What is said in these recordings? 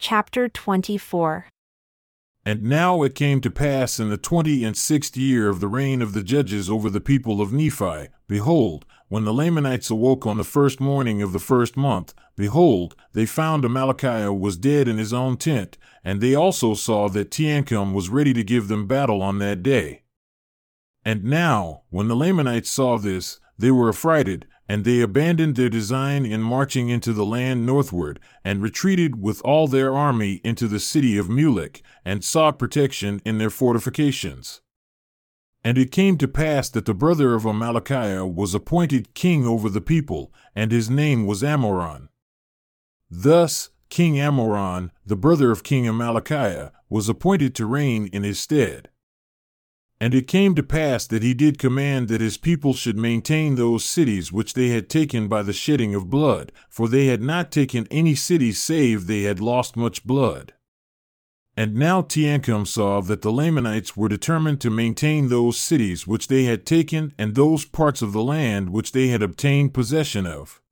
Chapter 24 And now it came to pass in the twenty and sixth year of the reign of the judges over the people of Nephi, behold, when the Lamanites awoke on the first morning of the first month, behold, they found Amalickiah was dead in his own tent, and they also saw that Teancum was ready to give them battle on that day. And now, when the Lamanites saw this, they were affrighted, and they abandoned their design in marching into the land northward, and retreated with all their army into the city of Mulek, and sought protection in their fortifications. And it came to pass that the brother of Amalickiah was appointed king over the people, and his name was Ammoron. Thus, King Ammoron, the brother of King Amalickiah, was appointed to reign in his stead. And it came to pass that he did command that his people should maintain those cities which they had taken by the shedding of blood, for they had not taken any city save they had lost much blood. And now Teancum saw that the Lamanites were determined to maintain those cities which they had taken and those parts of the land which they had obtained possession of.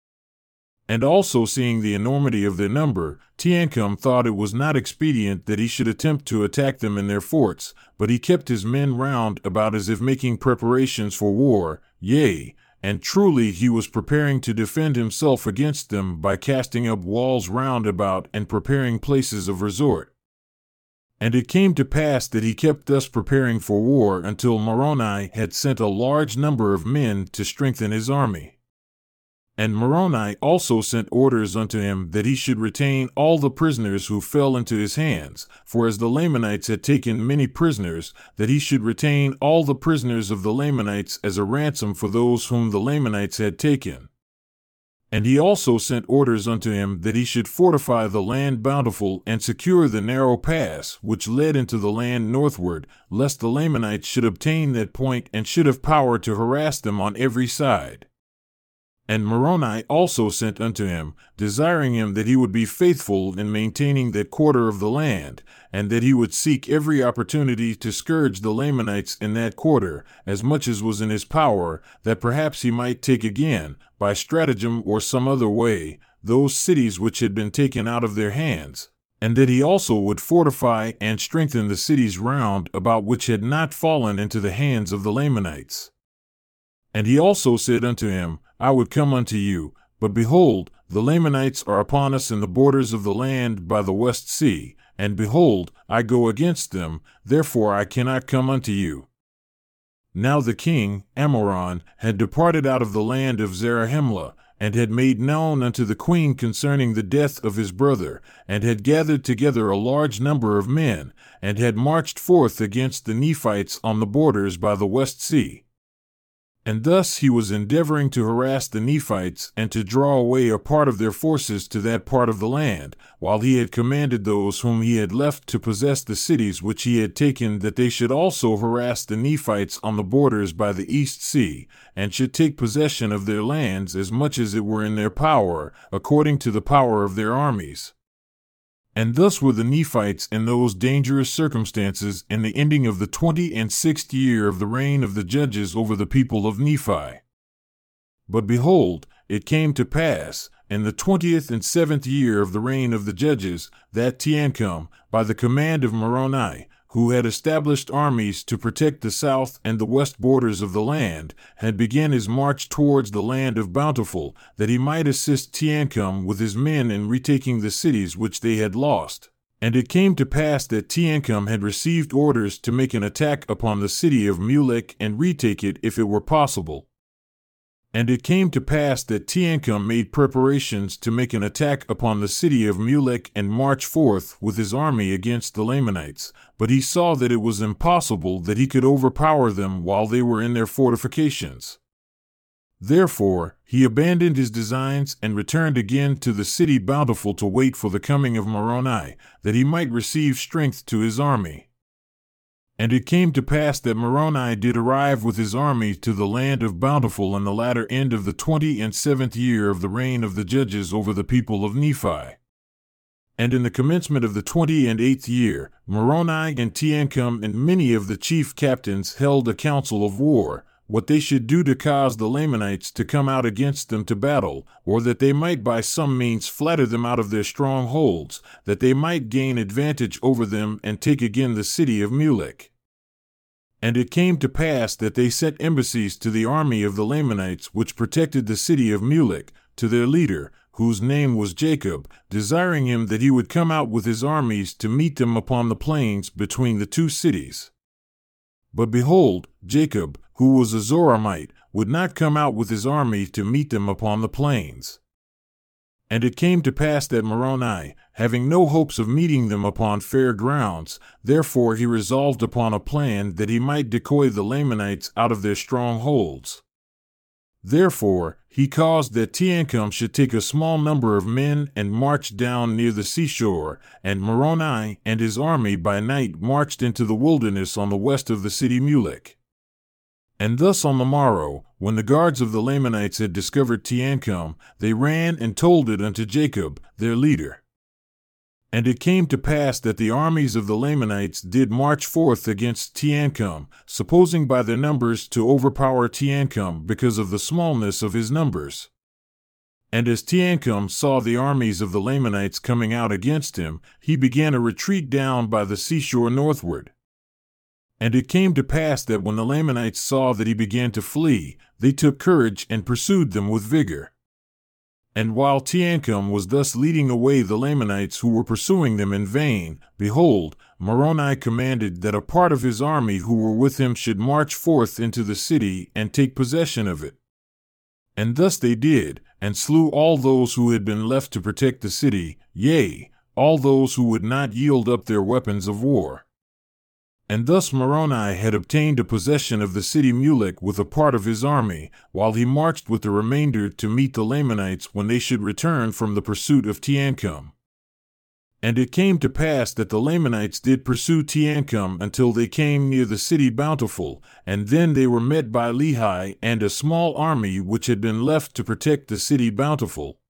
And also seeing the enormity of their number, Teancum thought it was not expedient that he should attempt to attack them in their forts, but he kept his men round about as if making preparations for war, yea, and truly he was preparing to defend himself against them by casting up walls round about and preparing places of resort. And it came to pass that he kept thus preparing for war until Moroni had sent a large number of men to strengthen his army. And Moroni also sent orders unto him that he should retain all the prisoners who fell into his hands, for as the Lamanites had taken many prisoners, that he should retain all the prisoners of the Lamanites as a ransom for those whom the Lamanites had taken. And he also sent orders unto him that he should fortify the land bountiful and secure the narrow pass which led into the land northward, lest the Lamanites should obtain that point and should have power to harass them on every side. And Moroni also sent unto him, desiring him that he would be faithful in maintaining that quarter of the land, and that he would seek every opportunity to scourge the Lamanites in that quarter, as much as was in his power, that perhaps he might take again, by stratagem or some other way, those cities which had been taken out of their hands, and that he also would fortify and strengthen the cities round about which had not fallen into the hands of the Lamanites. And he also said unto him, I would come unto you, but behold, the Lamanites are upon us in the borders of the land by the west sea, and behold, I go against them, therefore I cannot come unto you. Now the king, Ammoron, had departed out of the land of Zarahemla, and had made known unto the queen concerning the death of his brother, and had gathered together a large number of men, and had marched forth against the Nephites on the borders by the west sea. And thus he was endeavoring to harass the Nephites and to draw away a part of their forces to that part of the land, while he had commanded those whom he had left to possess the cities which he had taken that they should also harass the Nephites on the borders by the east sea, and should take possession of their lands as much as it were in their power, according to the power of their armies. And thus were the Nephites in those dangerous circumstances in the ending of the twenty and sixth year of the reign of the judges over the people of Nephi. But behold, it came to pass, in the twentieth and seventh year of the reign of the judges, that Teancum, by the command of Moroni, who had established armies to protect the south and the west borders of the land, had begun his march towards the land of Bountiful, that he might assist Teancum with his men in retaking the cities which they had lost. And it came to pass that Teancum had received orders to make an attack upon the city of Mulek and retake it if it were possible. And it came to pass that Teancum made preparations to make an attack upon the city of Mulek and march forth with his army against the Lamanites, but he saw that it was impossible that he could overpower them while they were in their fortifications. Therefore, he abandoned his designs and returned again to the city bountiful to wait for the coming of Moroni, that he might receive strength to his army. And it came to pass that Moroni did arrive with his army to the land of Bountiful in the latter end of the twenty and seventh year of the reign of the judges over the people of Nephi. And in the commencement of the twenty and eighth year, Moroni and Teancum and many of the chief captains held a council of war, what they should do to cause the Lamanites to come out against them to battle, or that they might by some means flatter them out of their strongholds, that they might gain advantage over them and take again the city of Mulek. And it came to pass that they sent embassies to the army of the Lamanites which protected the city of Mulek, to their leader, whose name was Jacob, desiring him that he would come out with his armies to meet them upon the plains between the two cities. But behold, Jacob, who was a Zoramite, would not come out with his army to meet them upon the plains. And it came to pass that Moroni, having no hopes of meeting them upon fair grounds, therefore he resolved upon a plan that he might decoy the Lamanites out of their strongholds. Therefore, he caused that Teancum should take a small number of men and march down near the seashore, and Moroni and his army by night marched into the wilderness on the west of the city Mulek. And thus on the morrow, when the guards of the Lamanites had discovered Teancum, they ran and told it unto Jacob, their leader. And it came to pass that the armies of the Lamanites did march forth against Teancum, supposing by their numbers to overpower Teancum because of the smallness of his numbers. And as Teancum saw the armies of the Lamanites coming out against him, he began a retreat down by the seashore northward. And it came to pass that when the Lamanites saw that he began to flee, they took courage and pursued them with vigor. And while Teancum was thus leading away the Lamanites who were pursuing them in vain, behold, Moroni commanded that a part of his army who were with him should march forth into the city and take possession of it. And thus they did, and slew all those who had been left to protect the city, yea, all those who would not yield up their weapons of war. And thus Moroni had obtained a possession of the city Mulek with a part of his army, while he marched with the remainder to meet the Lamanites when they should return from the pursuit of Teancum. And it came to pass that the Lamanites did pursue Teancum until they came near the city Bountiful, and then they were met by Lehi and a small army which had been left to protect the city Bountiful.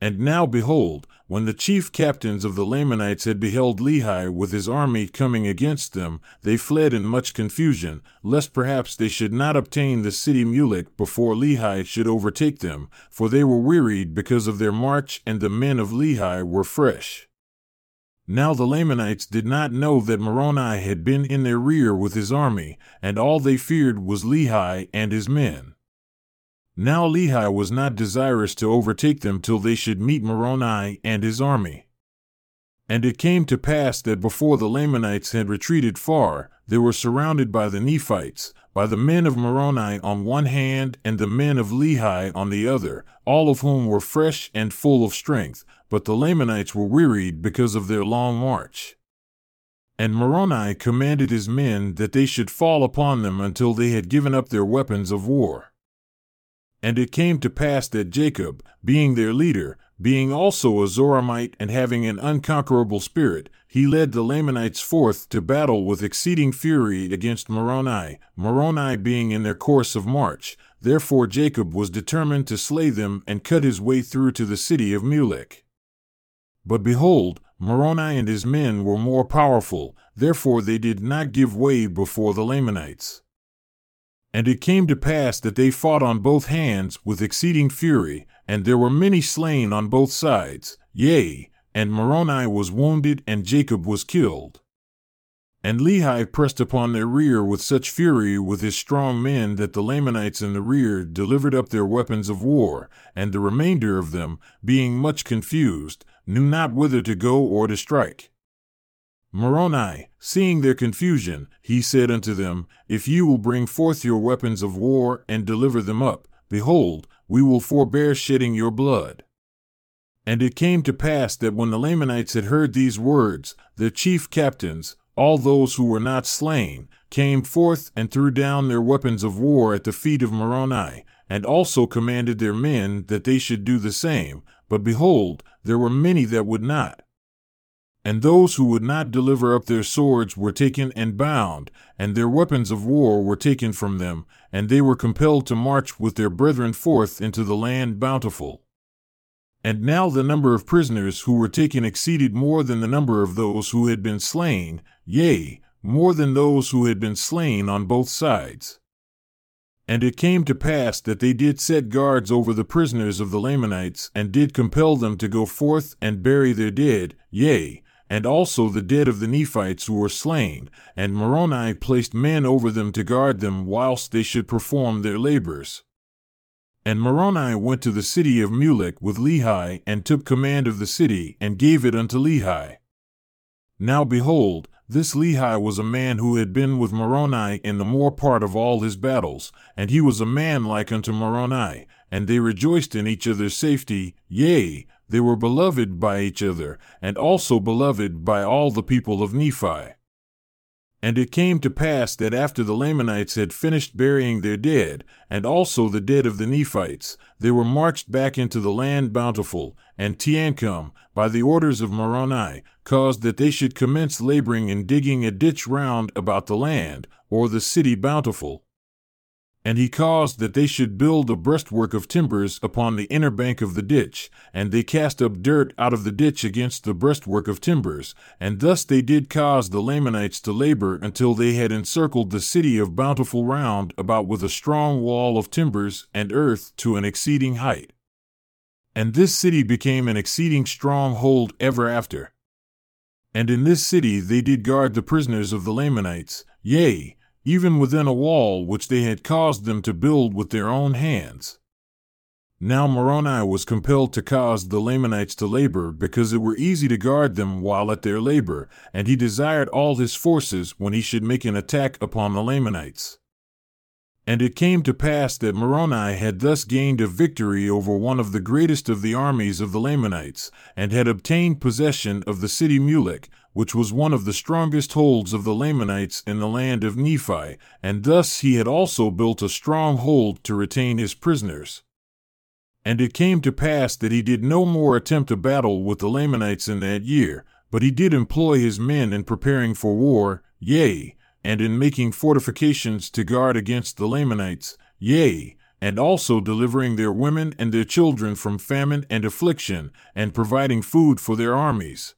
And now behold, when the chief captains of the Lamanites had beheld Lehi with his army coming against them, they fled in much confusion, lest perhaps they should not obtain the city Mulek before Lehi should overtake them, for they were wearied because of their march, and the men of Lehi were fresh. Now the Lamanites did not know that Moroni had been in their rear with his army, and all they feared was Lehi and his men. Now Lehi was not desirous to overtake them till they should meet Moroni and his army. And it came to pass that before the Lamanites had retreated far, they were surrounded by the Nephites, by the men of Moroni on one hand and the men of Lehi on the other, all of whom were fresh and full of strength, but the Lamanites were wearied because of their long march. And Moroni commanded his men that they should fall upon them until they had given up their weapons of war. And it came to pass that Jacob, being their leader, being also a Zoramite and having an unconquerable spirit, he led the Lamanites forth to battle with exceeding fury against Moroni, Moroni being in their course of march. Therefore Jacob was determined to slay them and cut his way through to the city of Mulek. But behold, Moroni and his men were more powerful, therefore they did not give way before the Lamanites. And it came to pass that they fought on both hands with exceeding fury, and there were many slain on both sides, yea, and Moroni was wounded and Jacob was killed. And Lehi pressed upon their rear with such fury with his strong men that the Lamanites in the rear delivered up their weapons of war, and the remainder of them, being much confused, knew not whither to go or to strike. Moroni, seeing their confusion, he said unto them, If you will bring forth your weapons of war and deliver them up, behold, we will forbear shedding your blood. And it came to pass that when the Lamanites had heard these words, their chief captains, all those who were not slain, came forth and threw down their weapons of war at the feet of Moroni, and also commanded their men that they should do the same. But behold, there were many that would not. And those who would not deliver up their swords were taken and bound, and their weapons of war were taken from them, and they were compelled to march with their brethren forth into the land bountiful. And now the number of prisoners who were taken exceeded more than the number of those who had been slain, yea, more than those who had been slain on both sides. And it came to pass that they did set guards over the prisoners of the Lamanites, and did compel them to go forth and bury their dead, yea, and also the dead of the Nephites who were slain, and Moroni placed men over them to guard them whilst they should perform their labors. And Moroni went to the city of Mulek with Lehi, and took command of the city, and gave it unto Lehi. Now behold, this Lehi was a man who had been with Moroni in the more part of all his battles, and he was a man like unto Moroni, and they rejoiced in each other's safety, yea, they were beloved by each other, and also beloved by all the people of Nephi. And it came to pass that after the Lamanites had finished burying their dead, and also the dead of the Nephites, they were marched back into the land bountiful, and Teancum, by the orders of Moroni, caused that they should commence laboring in digging a ditch round about the land, or the city bountiful, and he caused that they should build a breastwork of timbers upon the inner bank of the ditch, and they cast up dirt out of the ditch against the breastwork of timbers, and thus they did cause the Lamanites to labor until they had encircled the city of Bountiful round about with a strong wall of timbers and earth to an exceeding height. And this city became an exceeding strong hold ever after. And in this city they did guard the prisoners of the Lamanites, yea, even within a wall which they had caused them to build with their own hands. Now Moroni was compelled to cause the Lamanites to labor because it were easy to guard them while at their labor, and he desired all his forces when he should make an attack upon the Lamanites. And it came to pass that Moroni had thus gained a victory over one of the greatest of the armies of the Lamanites, and had obtained possession of the city Mulek, which was one of the strongest holds of the Lamanites in the land of Nephi, and thus he had also built a strong hold to retain his prisoners. And it came to pass that he did no more attempt a battle with the Lamanites in that year, but he did employ his men in preparing for war, yea, and in making fortifications to guard against the Lamanites, yea, and also delivering their women and their children from famine and affliction, and providing food for their armies.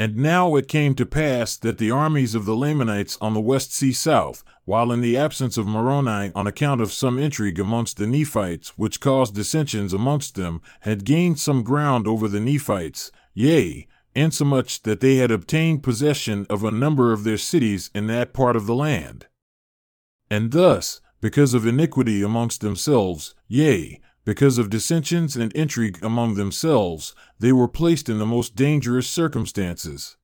And now it came to pass that the armies of the Lamanites on the west sea south, while in the absence of Moroni on account of some intrigue amongst the Nephites, which caused dissensions amongst them, had gained some ground over the Nephites, yea, insomuch that they had obtained possession of a number of their cities in that part of the land. And thus, because of iniquity amongst themselves, yea, because of dissensions and intrigue among themselves, they were placed in the most dangerous circumstances.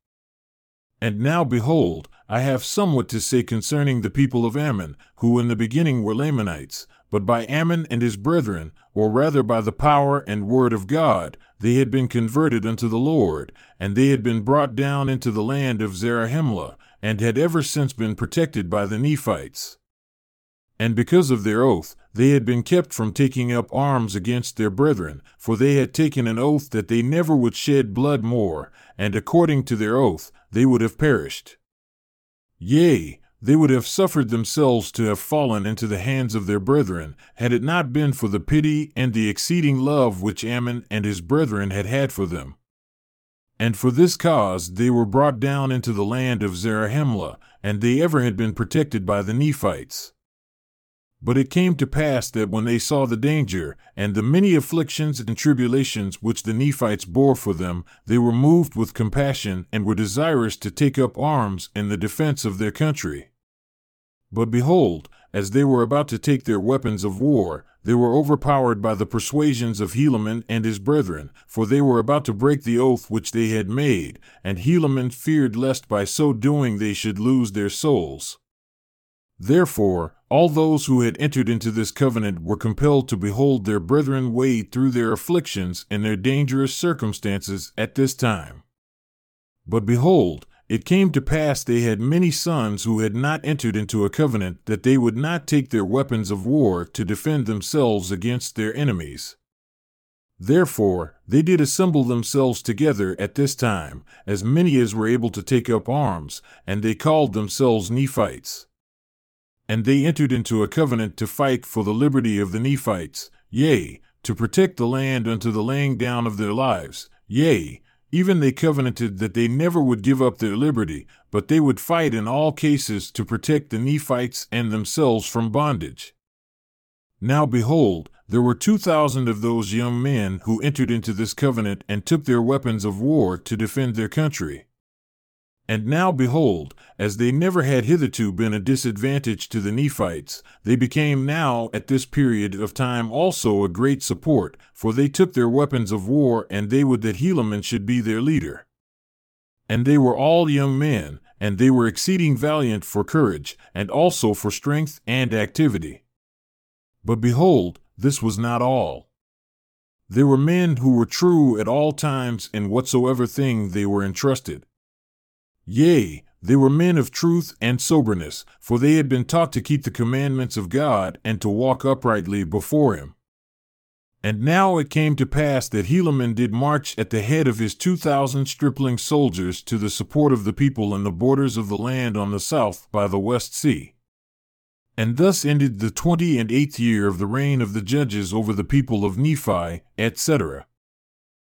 And now behold, I have somewhat to say concerning the people of Ammon, who in the beginning were Lamanites, but by Ammon and his brethren, or rather by the power and word of God, they had been converted unto the Lord, and they had been brought down into the land of Zarahemla, and had ever since been protected by the Nephites. And because of their oath, they had been kept from taking up arms against their brethren, for they had taken an oath that they never would shed blood more, and according to their oath, they would have perished. Yea, they would have suffered themselves to have fallen into the hands of their brethren, had it not been for the pity and the exceeding love which Ammon and his brethren had had for them. And for this cause they were brought down into the land of Zarahemla, and they ever had been protected by the Nephites. But it came to pass that when they saw the danger, and the many afflictions and tribulations which the Nephites bore for them, they were moved with compassion, and were desirous to take up arms in the defense of their country. But behold, as they were about to take their weapons of war, they were overpowered by the persuasions of Helaman and his brethren, for they were about to break the oath which they had made, and Helaman feared lest by so doing they should lose their souls. Therefore, all those who had entered into this covenant were compelled to behold their brethren wade through their afflictions and their dangerous circumstances at this time. But behold, it came to pass they had many sons who had not entered into a covenant that they would not take their weapons of war to defend themselves against their enemies. Therefore, they did assemble themselves together at this time, as many as were able to take up arms, and they called themselves Nephites. And they entered into a covenant to fight for the liberty of the Nephites, yea, to protect the land unto the laying down of their lives, yea, even they covenanted that they never would give up their liberty, but they would fight in all cases to protect the Nephites and themselves from bondage. Now behold, there were two thousand of those young men who entered into this covenant and took their weapons of war to defend their country. And now behold, as they never had hitherto been a disadvantage to the Nephites, they became now at this period of time also a great support, for they took their weapons of war and they would that Helaman should be their leader. And they were all young men, and they were exceeding valiant for courage, and also for strength and activity. But behold, this was not all. There were men who were true at all times in whatsoever thing they were entrusted. Yea, they were men of truth and soberness, for they had been taught to keep the commandments of God and to walk uprightly before Him. And now it came to pass that Helaman did march at the head of his two thousand stripling soldiers to the support of the people in the borders of the land on the south by the west sea. And thus ended the twenty and eighth year of the reign of the judges over the people of Nephi, etc.